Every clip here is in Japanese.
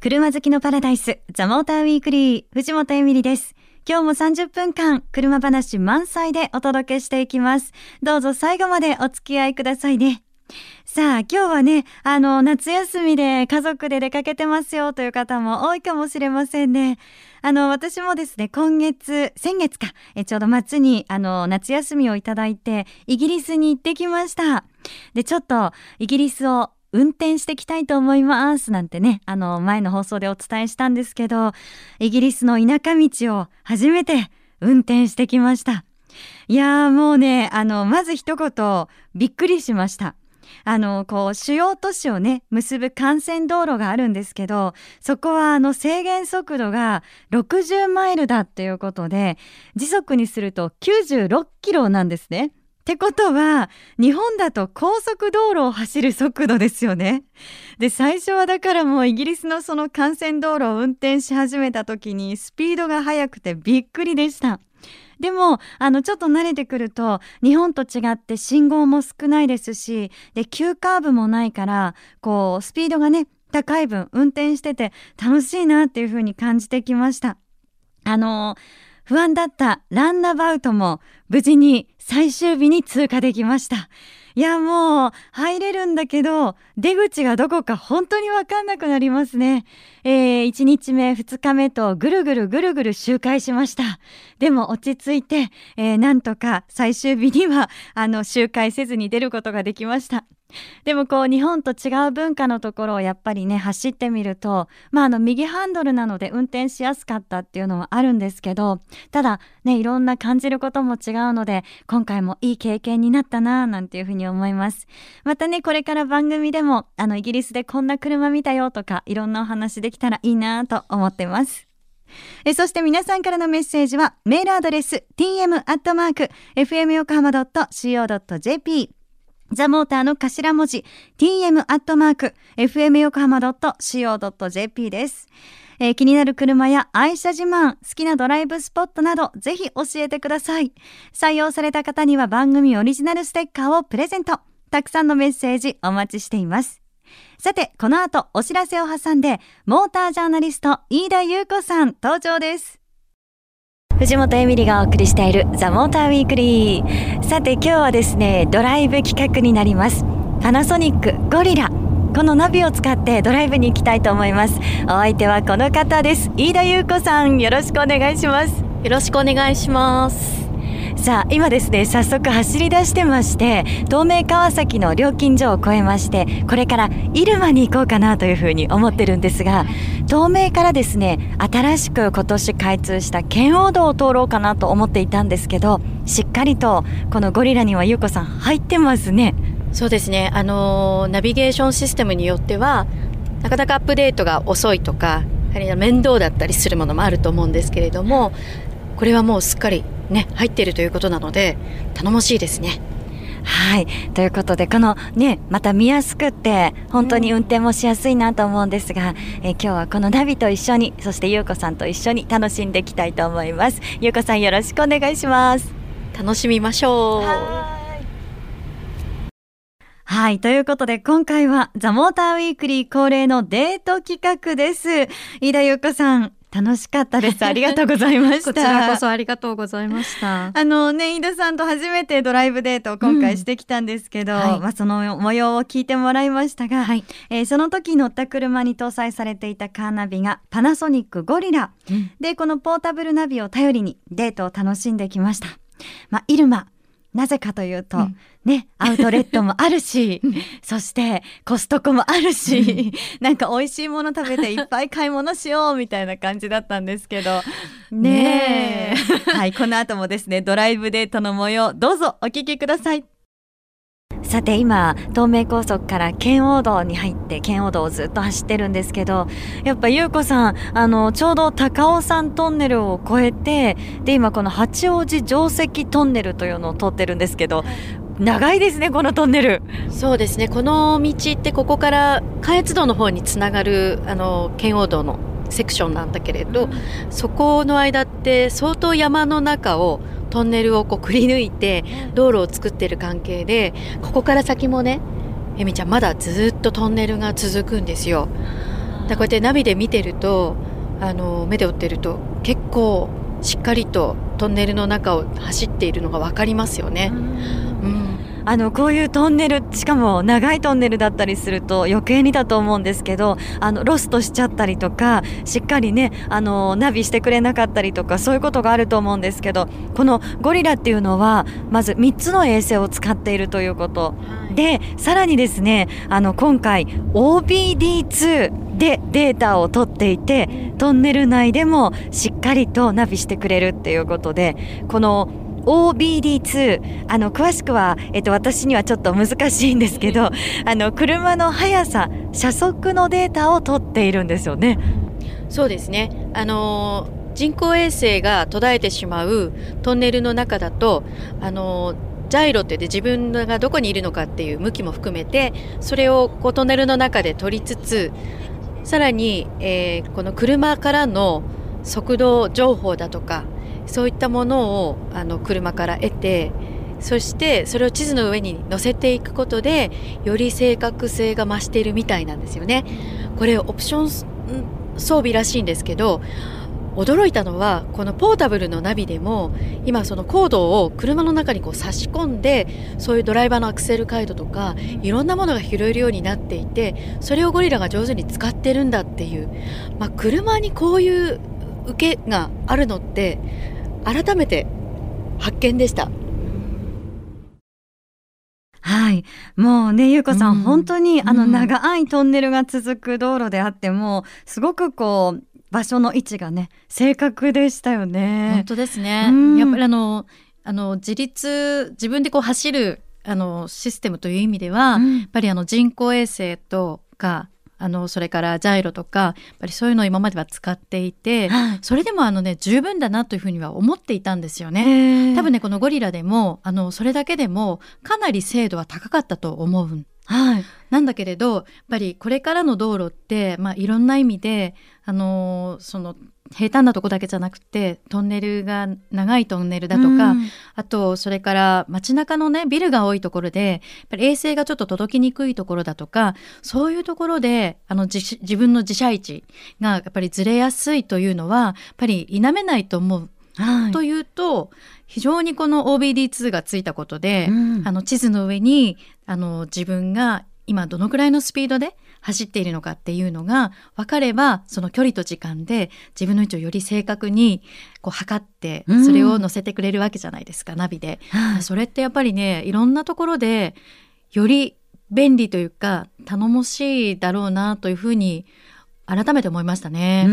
車好きのパラダイス、ザ・モーターウィークリー、藤本エミリです。今日も30分間、車話満載でお届けしていきます。どうぞ最後までお付き合いくださいね。さあ、今日はね、あの、夏休みで家族で出かけてますよという方も多いかもしれませんね。あの、私もですね、今月、先月か、えちょうど末に、あの、夏休みをいただいて、イギリスに行ってきました。で、ちょっと、イギリスを運転してきたいと思いますなんてね、あの前の放送でお伝えしたんですけど、イギリスの田舎道を初めて運転してきました。いやーもうね、あの、まず一言、びっくりしました。あの、こう、主要都市をね、結ぶ幹線道路があるんですけど、そこはあの制限速度が60マイルだっていうことで、時速にすると96キロなんですね。ってことは、日本だと高速道路を走る速度ですよね。で、最初はだからもうイギリスのその幹線道路を運転し始めた時にスピードが速くてびっくりでした。でも、あの、ちょっと慣れてくると、日本と違って信号も少ないですし、で、急カーブもないから、こう、スピードがね、高い分、運転してて楽しいなっていう風に感じてきました。あの不安だったランナバウトも無事に最終日に通過できました。いやもう入れるんだけど出口がどこか本当にわかんなくなりますね。えー、1日目2日目とぐるぐるぐるぐる周回しました。でも落ち着いて、えー、なんとか最終日にはあの周回せずに出ることができました。でもこう日本と違う文化のところをやっぱりね走ってみるとまああの右ハンドルなので運転しやすかったっていうのはあるんですけどただねいろんな感じることも違うので今回もいい経験になったなぁなんていうふうに思います。またねこれから番組でもあのイギリスでこんな車見たよとかいろんなお話できたらいいなと思ってます。えそして皆さんからのメッセージはメールアドレス tm.fmyokohama.co.jp ザモーターの頭文字 tm アットマーク fm 横浜 .co.jp です。えー、気になる車や愛車自慢、好きなドライブスポットなどぜひ教えてください。採用された方には番組オリジナルステッカーをプレゼント。たくさんのメッセージお待ちしています。さて、この後お知らせを挟んで、モータージャーナリスト飯田優子さん登場です。藤本エミリがお送りしているザ・モーターウィークリー。さて今日はですねドライブ企画になります。パナソニックゴリラ。このナビを使ってドライブに行きたいと思います。お相手はこの方です。飯田裕子さん。よろしくお願いします。よろしくお願いします。さあ今ですね早速走り出してまして東名川崎の料金所を越えましてこれから入間に行こうかなというふうに思ってるんですが東名からですね新しく今年開通した圏央道を通ろうかなと思っていたんですけどしっかりとこのゴリラには優子さん入ってますね。そうですね。あのナビゲーションシステムによってはなかなかアップデートが遅いとかやはり面倒だったりするものもあると思うんですけれどもこれはもうすっかりね入っているということなので頼もしいですね。はいということでこのねまた見やすくって本当に運転もしやすいなと思うんですが、うん、え今日はこのナビと一緒にそして優子さんと一緒に楽しんでいきたいと思います優子さんよろしくお願いします楽しみましょうはい。ということで、今回は、ザ・モーター・ウィークリー恒例のデート企画です。飯田優子さん、楽しかったです。ありがとうございました。こちらこそありがとうございました。あのね、飯田さんと初めてドライブデートを今回してきたんですけど、うんはい、まあその模様を聞いてもらいましたが、はい、えー、その時乗った車に搭載されていたカーナビがパナソニックゴリラ、うん、でこのポータブルナビを頼りにデートを楽しんできました。まあイルマなぜかというと、うん、ね、アウトレットもあるし、そしてコストコもあるし、なんか美味しいもの食べていっぱい買い物しようみたいな感じだったんですけど、ねえ。はい、この後もですね、ドライブデートの模様、どうぞお聞きください。さて今東名高速から圏央道に入って圏央道をずっと走ってるんですけどやっぱ優子さんあのちょうど高尾山トンネルを越えてで今この八王子城石トンネルというのを通ってるんですけど長いですねこのトンネル。そうですね。この道ってここから関越道の方につながるあの圏央道のセクションなんだけれど、うん、そこの間って相当山の中をトンネルをこうくり抜いて道路を作ってる関係でここから先もねえみちゃんまだずっとトンネルが続くんですよ。だこうやってナビで見てるとあの目で追ってると結構しっかりとトンネルの中を走っているのが分かりますよね。うんあのこういうトンネルしかも長いトンネルだったりすると余計にだと思うんですけどあのロストしちゃったりとかしっかりねあのナビしてくれなかったりとかそういうことがあると思うんですけどこのゴリラっていうのはまず3つの衛星を使っているということ。でさらにですねあの今回 OBD2 でデータを取っていてトンネル内でもしっかりとナビしてくれるっていうことでこの OBD2 あの詳しくは、えっと、私にはちょっと難しいんですけどあの車の速さ車速のデータを取っているんですよね。そうですね。あの人工衛星が途絶えてしまうトンネルの中だとあのジャイロってで自分がどこにいるのかっていう向きも含めてそれをこうトンネルの中で取りつつさらに、えー、この車からの速度情報だとかそういったものをあの車から得てそしてそれを地図の上に載せていくことでより正確性が増しているみたいなんですよね。これオプション装備らしいんですけど驚いたのはこのポータブルのナビでも今そのコードを車の中にこう差し込んでそういうドライバーのアクセル回路とかいろんなものが拾えるようになっていてそれをゴリラが上手に使ってるんだっていう、まあ、車にこういう受けがあるのって改めて発見でした。はい。もうね、ゆうこさん、うん、本当にあの長いトンネルが続く道路であっても、すごくこう、場所の位置がね、正確でしたよね。本当ですね。うん、やっぱりあの、あの、自立、自分でこう走る、あの、システムという意味では、うん、やっぱりあの人工衛星とか、あのそれからジャイロとかやっぱりそういうのを今までは使っていて、はい、それでもあのね十分だなというふうには思っていたんですよね。多分ねこのゴリラでもあのそれだけでもかなり精度は高かったと思う。はい、なんだけれどやっぱりこれからの道路って、まあ、いろんな意味であのその平坦なとこだけじゃなくてトンネルが長いトンネルだとか、うん、あとそれから街中のねビルが多いところでやっぱり衛星がちょっと届きにくいところだとかそういうところであの自分の自社位置がやっぱりずれやすいというのはやっぱり否めないと思う。はい、というと非常にこの OBD2 がついたことで、うん、あの地図の上にあの自分が今どのくらいのスピードで走っているのかっていうのが分かればその距離と時間で自分の位置をより正確にこう測ってそれを載せてくれるわけじゃないですか、うん、ナビで、それってやっぱりねいろんなところでより便利というか頼もしいだろうなというふうに改めて思いましたね。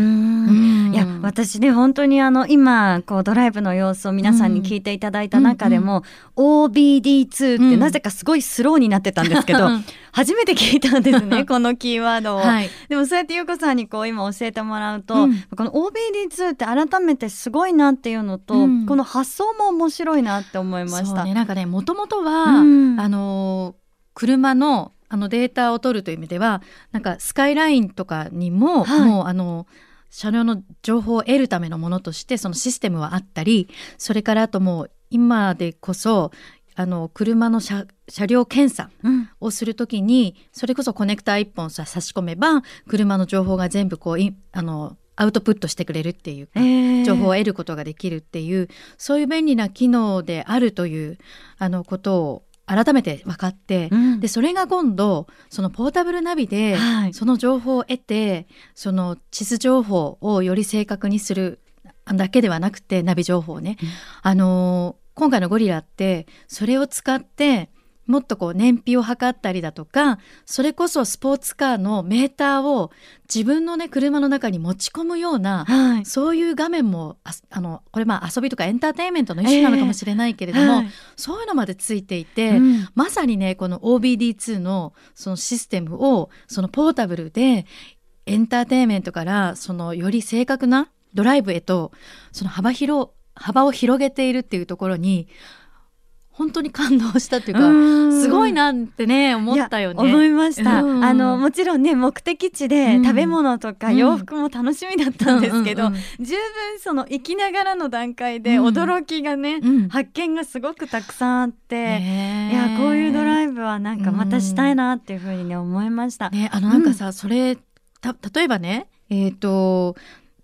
いや私ね本当にあの今こうドライブの様子を皆さんに聞いていただいた中でも、うんうん、OBD2 ってなぜかすごいスローになってたんですけど、うん、初めて聞いたんですね このキーワードを、はい、でもそうやってゆうこさんにこう今教えてもらうと、うん、この OBD2 って改めてすごいなっていうのと、うん、この発想も面白いなって思いました。ね、なんかねもともとは、あの車のあのデータを取るという意味ではなんかスカイラインとかにも、はい、もうあの車両の情報を得るためのものとしてそのシステムはあったりそれからあともう今でこそあの車の車両検査をするときに、うん、それこそコネクター1本さ差し込めば車の情報が全部こうあのアウトプットしてくれるっていうか、えー、情報を得ることができるっていうそういう便利な機能であるというあのことを改めて分かって、うん、でそれが今度そのポータブルナビでその情報を得て、はい、その地図情報をより正確にするだけではなくてナビ情報ね、うん、あの今回のゴリラってそれを使ってもっとこう燃費を測ったりだとかそれこそスポーツカーのメーターを自分のね車の中に持ち込むような、はい、そういう画面もあのこれまあ遊びとかエンターテインメントの一種なのかもしれないけれども、えーはい、そういうのまでついていて、うん、まさにねこの OBD2 のそのシステムをそのポータブルでエンターテインメントからそのより正確なドライブへとその幅広幅を広げているっていうところに本当に感動したっていうかすごいなってね思ったよね。思いました、うん、あのもちろんね目的地で食べ物とか洋服も楽しみだったんですけど、十分その生きながらの段階で驚きがね、うん、発見がすごくたくさんあって、いやこういうドライブはなんかまたしたいなっていうふうにね思いました。ねあのなんかさ、それ例えばねえっ、ー、と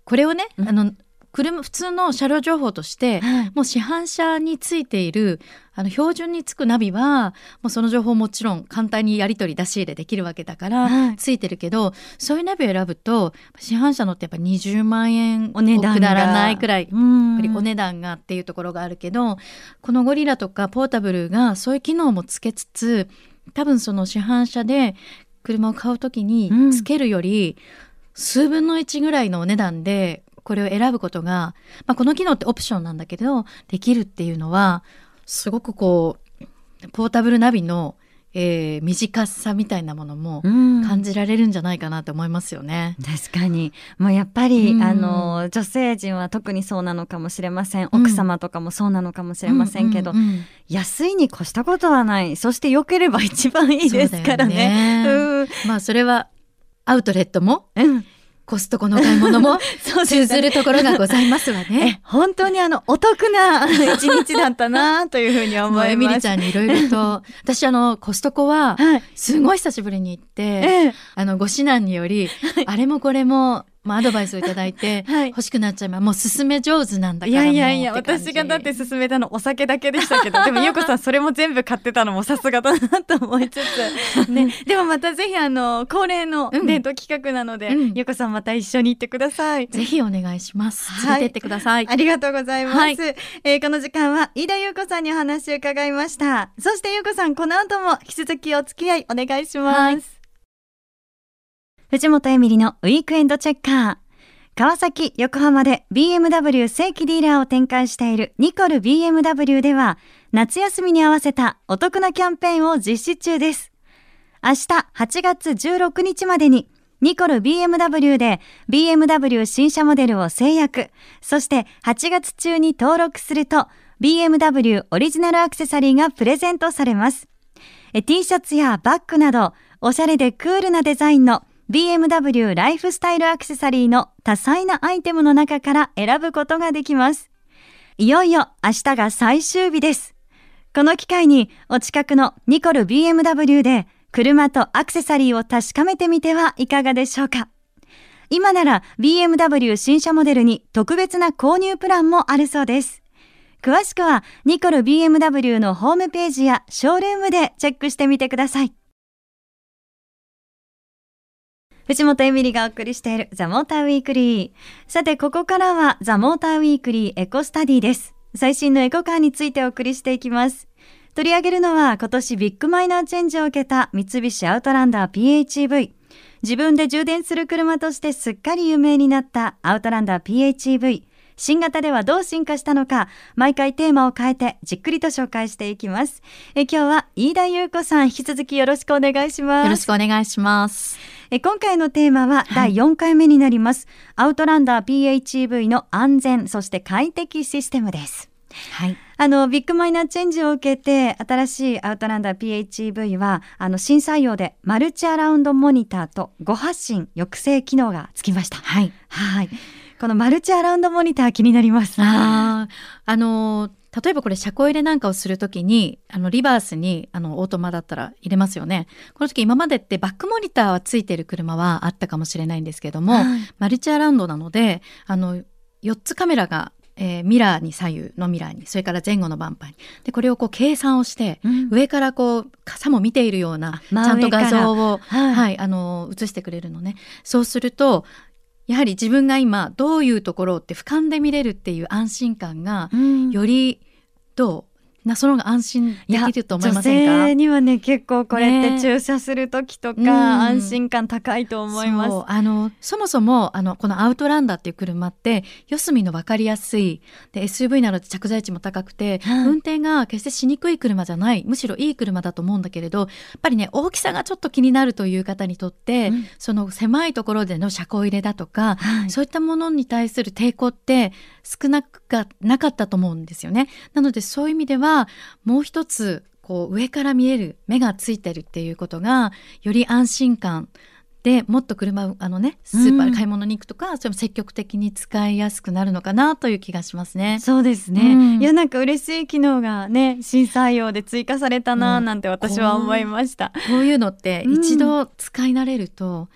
これをね、うん。あの車普通の車両情報として、はい。もう市販車についているあの標準につくナビはもうその情報もちろん簡単にやり取り出し入れできるわけだから、はい。ついてるけどそういうナビを選ぶと市販車のってやっぱ20万円お値段が。くだらないくらいお値段がっていうところがあるけどこのゴリラとかポータブルがそういう機能もつけつつ多分その市販車で車を買う時につけるより数分の1ぐらいのお値段でこれを選ぶことが、まあ、この機能ってオプションなんだけどできるっていうのはすごくこうポータブルナビの、えー短さみたいなものもうん。感じられるんじゃないかなと思いますよね。確かに。もうやっぱり、うん。あの女性陣は特にそうなのかもしれません。うん。奥様とかもそうなのかもしれませんけど、安いに越したことはない。そして良ければ一番いいですからね。そうだよね。まあそれはアウトレットもうん、うん、コストコの買い物も 通ずるところがございますわね。え本当にあのお得な 一日だったなというふうに思もうエミリいます。ちゃんにいろいろと 私あのコストコははい、すごい久しぶりに行ってええあのご指南によりあれもこれも、まあ、アドバイスをいただいて はい。欲しくなっちゃいます。もう勧め上手なんだいからやいやいやもうって感じ私がだって勧めたのお酒だけでしたけど でもゆうこさんそれも全部買ってたのもさすがだなと思いつつ、ね、でもまたぜひあの恒例のうん。デート企画なので、うん。ゆうこさんまた一緒に行ってください。ぜひお願いします。はい。連れてってください、ありがとうございます。はい。えーこの時間は飯田優子さんにお話を伺いました。そして優子さん、この後も引き続きお付き合いお願いします。藤本エミリのウィークエンドチェッカー。川崎、横浜で BMW 正規ディーラーを展開しているニコル BMW では、夏休みに合わせたお得なキャンペーンを実施中です。明日8月16日までにニコル BMW で BMW 新車モデルを制約。そして8月中に登録すると BMW オリジナルアクセサリーがプレゼントされます。T シャツやバッグなどおしゃれでクールなデザインの BMW ライフスタイルアクセサリーの多彩なアイテムの中から選ぶことができます。いよいよ明日が最終日です。この機会にお近くのニコル BMW で車とアクセサリーを確かめてみてはいかがでしょうか今なら BMW 新車モデルに特別な購入プランもあるそうです。詳しくはニコル BMW のホームページやショールームでチェックしてみてください。藤本エミリがお送りしているザ・モーターウィークリー。さて、ここからはザ・モーターウィークリーエコスタディです。最新のエコカーについてお送りしていきます。取り上げるのは今年ビッグマイナーチェンジを受けた三菱アウトランダー PHEV。自分で充電する車としてすっかり有名になったアウトランダー PHEV。新型ではどう進化したのか、毎回テーマを変えてじっくりと紹介していきます。え今日は飯田優子さん、引き続きよろしくお願いします。よろしくお願いします。え今回のテーマは第4回目になります、アウトランダー PHEV の安全そして快適システムです。はい。あのビッグマイナーチェンジを受けて新しいアウトランダー PHEV はあの新採用でマルチアラウンドモニターと誤発信抑制機能がつきました。はい。はい。このマルチアラウンドモニター気になります。ああ、あの例えばこれ車庫入れなんかをするときにあのリバースにあのオートマだったら入れますよね。この時今までってバックモニターはついてる車はあったかもしれないんですけども、はい。マルチアラウンドなのであの4つカメラが、えーミラーに左右のミラーにそれから前後のバンパーに。でこれをこう計算をして、うん。上からこう傘も見ているようなち真ゃんと画像を、はい。はい、あの映してくれるのね。そうするとやはり自分が今どういうところって俯瞰で見れるっていう安心感がうん。よりどうなその方が安心できると思いません女か性にはね結構これってね駐車する時とか、うん安心感高いと思います。あのそもそもあのこのアウトランダーっていう車って四隅の分かりやすい。で SUV なので着座位置も高くて、はい。運転が決してしにくい車じゃないむしろいい車だと思うんだけれどやっぱりね大きさがちょっと気になるという方にとって、うん。その狭いところでの車庫入れだとか、はい。そういったものに対する抵抗って少なくがなかったと思うんですよね。なのでそういう意味ではもう一つこう上から見える目がついてるっていうことがより安心感でもっと車をあのねスーパーで買い物に行くとか、それも積極的に使いやすくなるのかなという気がしますね。そうですね、うん。いやなんか嬉しい機能がね新採用で追加されたなうんなんて私は思いました、こういうのってうん一度使い慣れると、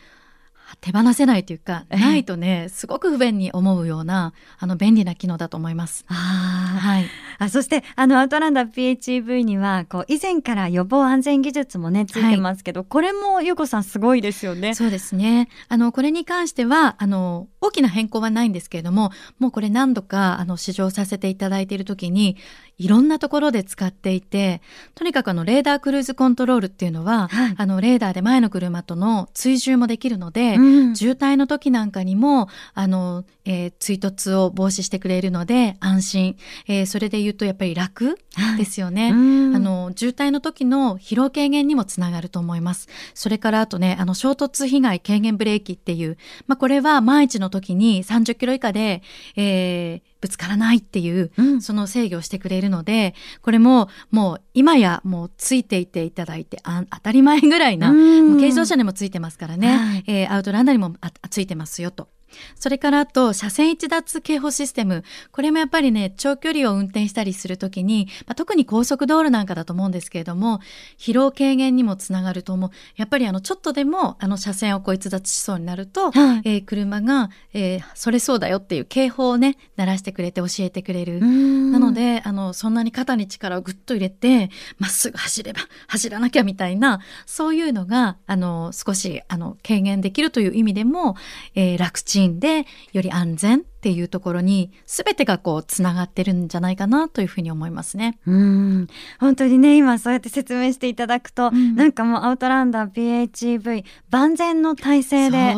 手放せないというか、ないとね、すごく不便に思うような、あの、便利な機能だと思います。あはい。あ、そして、あの、アウトランダー PHEV には、こう、以前から予防安全技術もね、ついてますけど、はい、これも、ゆうこさんすごいですよね。そうですね。あの、これに関しては、あの、大きな変更はないんですけれども、もうこれ何度か、あの、試乗させていただいているときに、いろんなところで使っていて、とにかくあの、レーダークルーズコントロールっていうのは、はい、あの、レーダーで前の車との追従もできるので、うん、渋滞の時なんかにも、あの、えー、追突を防止してくれるので、安心。えー、それで言うとやっぱり楽ですよね。はい、あの、渋滞の時の疲労軽減にもつながると思います。それからあとね、あの、衝突被害軽減ブレーキっていう、まあ、これは万一の時時に30キロ以下で、えー、ぶつからないっていう、うん、その制御をしてくれるので、これももう今やもうついていていただいてあ当たり前ぐらいな、もう軽自動車にもついてますからね、はい、えー、アウトランダーにもあついてますよと。それからあと、車線一脱警報システム。これもやっぱりね、長距離を運転したりするときに、まあ、特に高速道路なんかだと思うんですけれども、疲労軽減にもつながると思う。やっぱりあの、ちょっとでも、あの、車線をこう逸脱しそうになると、はい、えー、車が、えー、それそうだよっていう警報をね、鳴らしてくれて教えてくれる。なので、あの、そんなに肩に力をぐっと入れて、まっすぐ走れば、走らなきゃみたいな、そういうのが、あの、少し、あの、軽減できるという意味でも、えー、楽ちんで、より安全っていうところに全てがこうつながってるんじゃないかなというふうに思いますね。うん本当にね今そうやって説明していただくと、うん、なんかもうアウトランダー PHEV 万全の体制で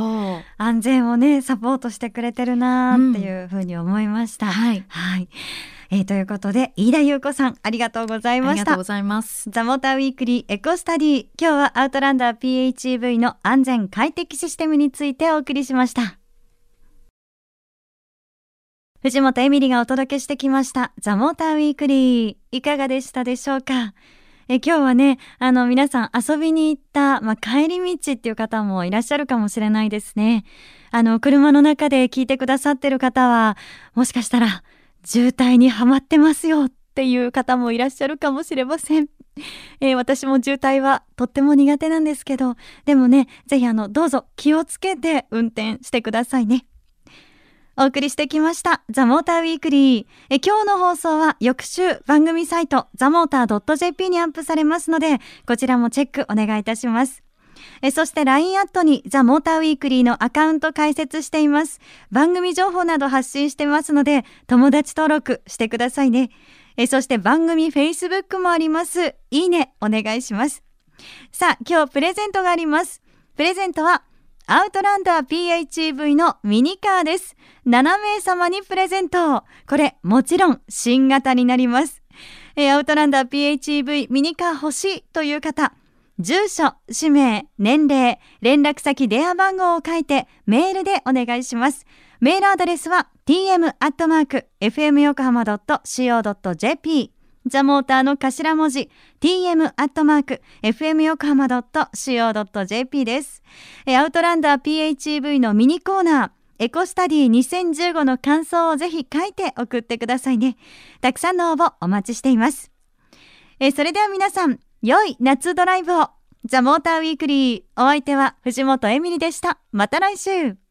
安全をねサポートしてくれてるなっていうふうに思いました。うん、はい、はいえー、ということで、飯田優子さん、ありがとうございました。ありがとうございます。ザ・モーター・ウィークリー・エコスタディ。今日はアウトランダー PHEV の安全快適システムについてお送りしました。藤本エミリがお届けしてきました。ザ・モーター・ウィークリー。いかがでしたでしょうか？え今日はね、あの皆さん遊びに行った、まあ、帰り道っていう方もいらっしゃるかもしれないですね。あの、車の中で聞いてくださってる方は、もしかしたら渋滞にはまってますよっていう方もいらっしゃるかもしれません。えー、私も渋滞はとっても苦手なんですけど、でもね、ぜひあの、どうぞ気をつけて運転してくださいね。お送りしてきました、ザ・モーター・ウィークリー。え今日の放送は翌週番組サイト、ザ・モーター .jp にアップされますので、こちらもチェックお願いいたします。えそして LINE アットにザ・モーターウィークリーのアカウント開設しています。番組情報など発信してますので、友達登録してくださいね。えそして番組 Facebook もあります。いいね、お願いします。さあ、今日プレゼントがあります。プレゼントはアウトランダー PHEV のミニカーです。7名様にプレゼント。これ、もちろん新型になります。えアウトランダー PHEV ミニカー欲しいという方、住所、氏名、年齢、連絡先、電話番号を書いてメールでお願いします。メールアドレスは tm.fmyokohama.co.jp ザモーターの頭文字 tm アットマーク fm 横浜 .co.jp です。アウトランダー PHEV のミニコーナーエコスタディ2015の感想をぜひ書いて送ってくださいね。たくさんの応募お待ちしています。えそれでは皆さん、良い夏ドライブを。ザ・モーターウィークリー。お相手は藤本エミリでした。また来週。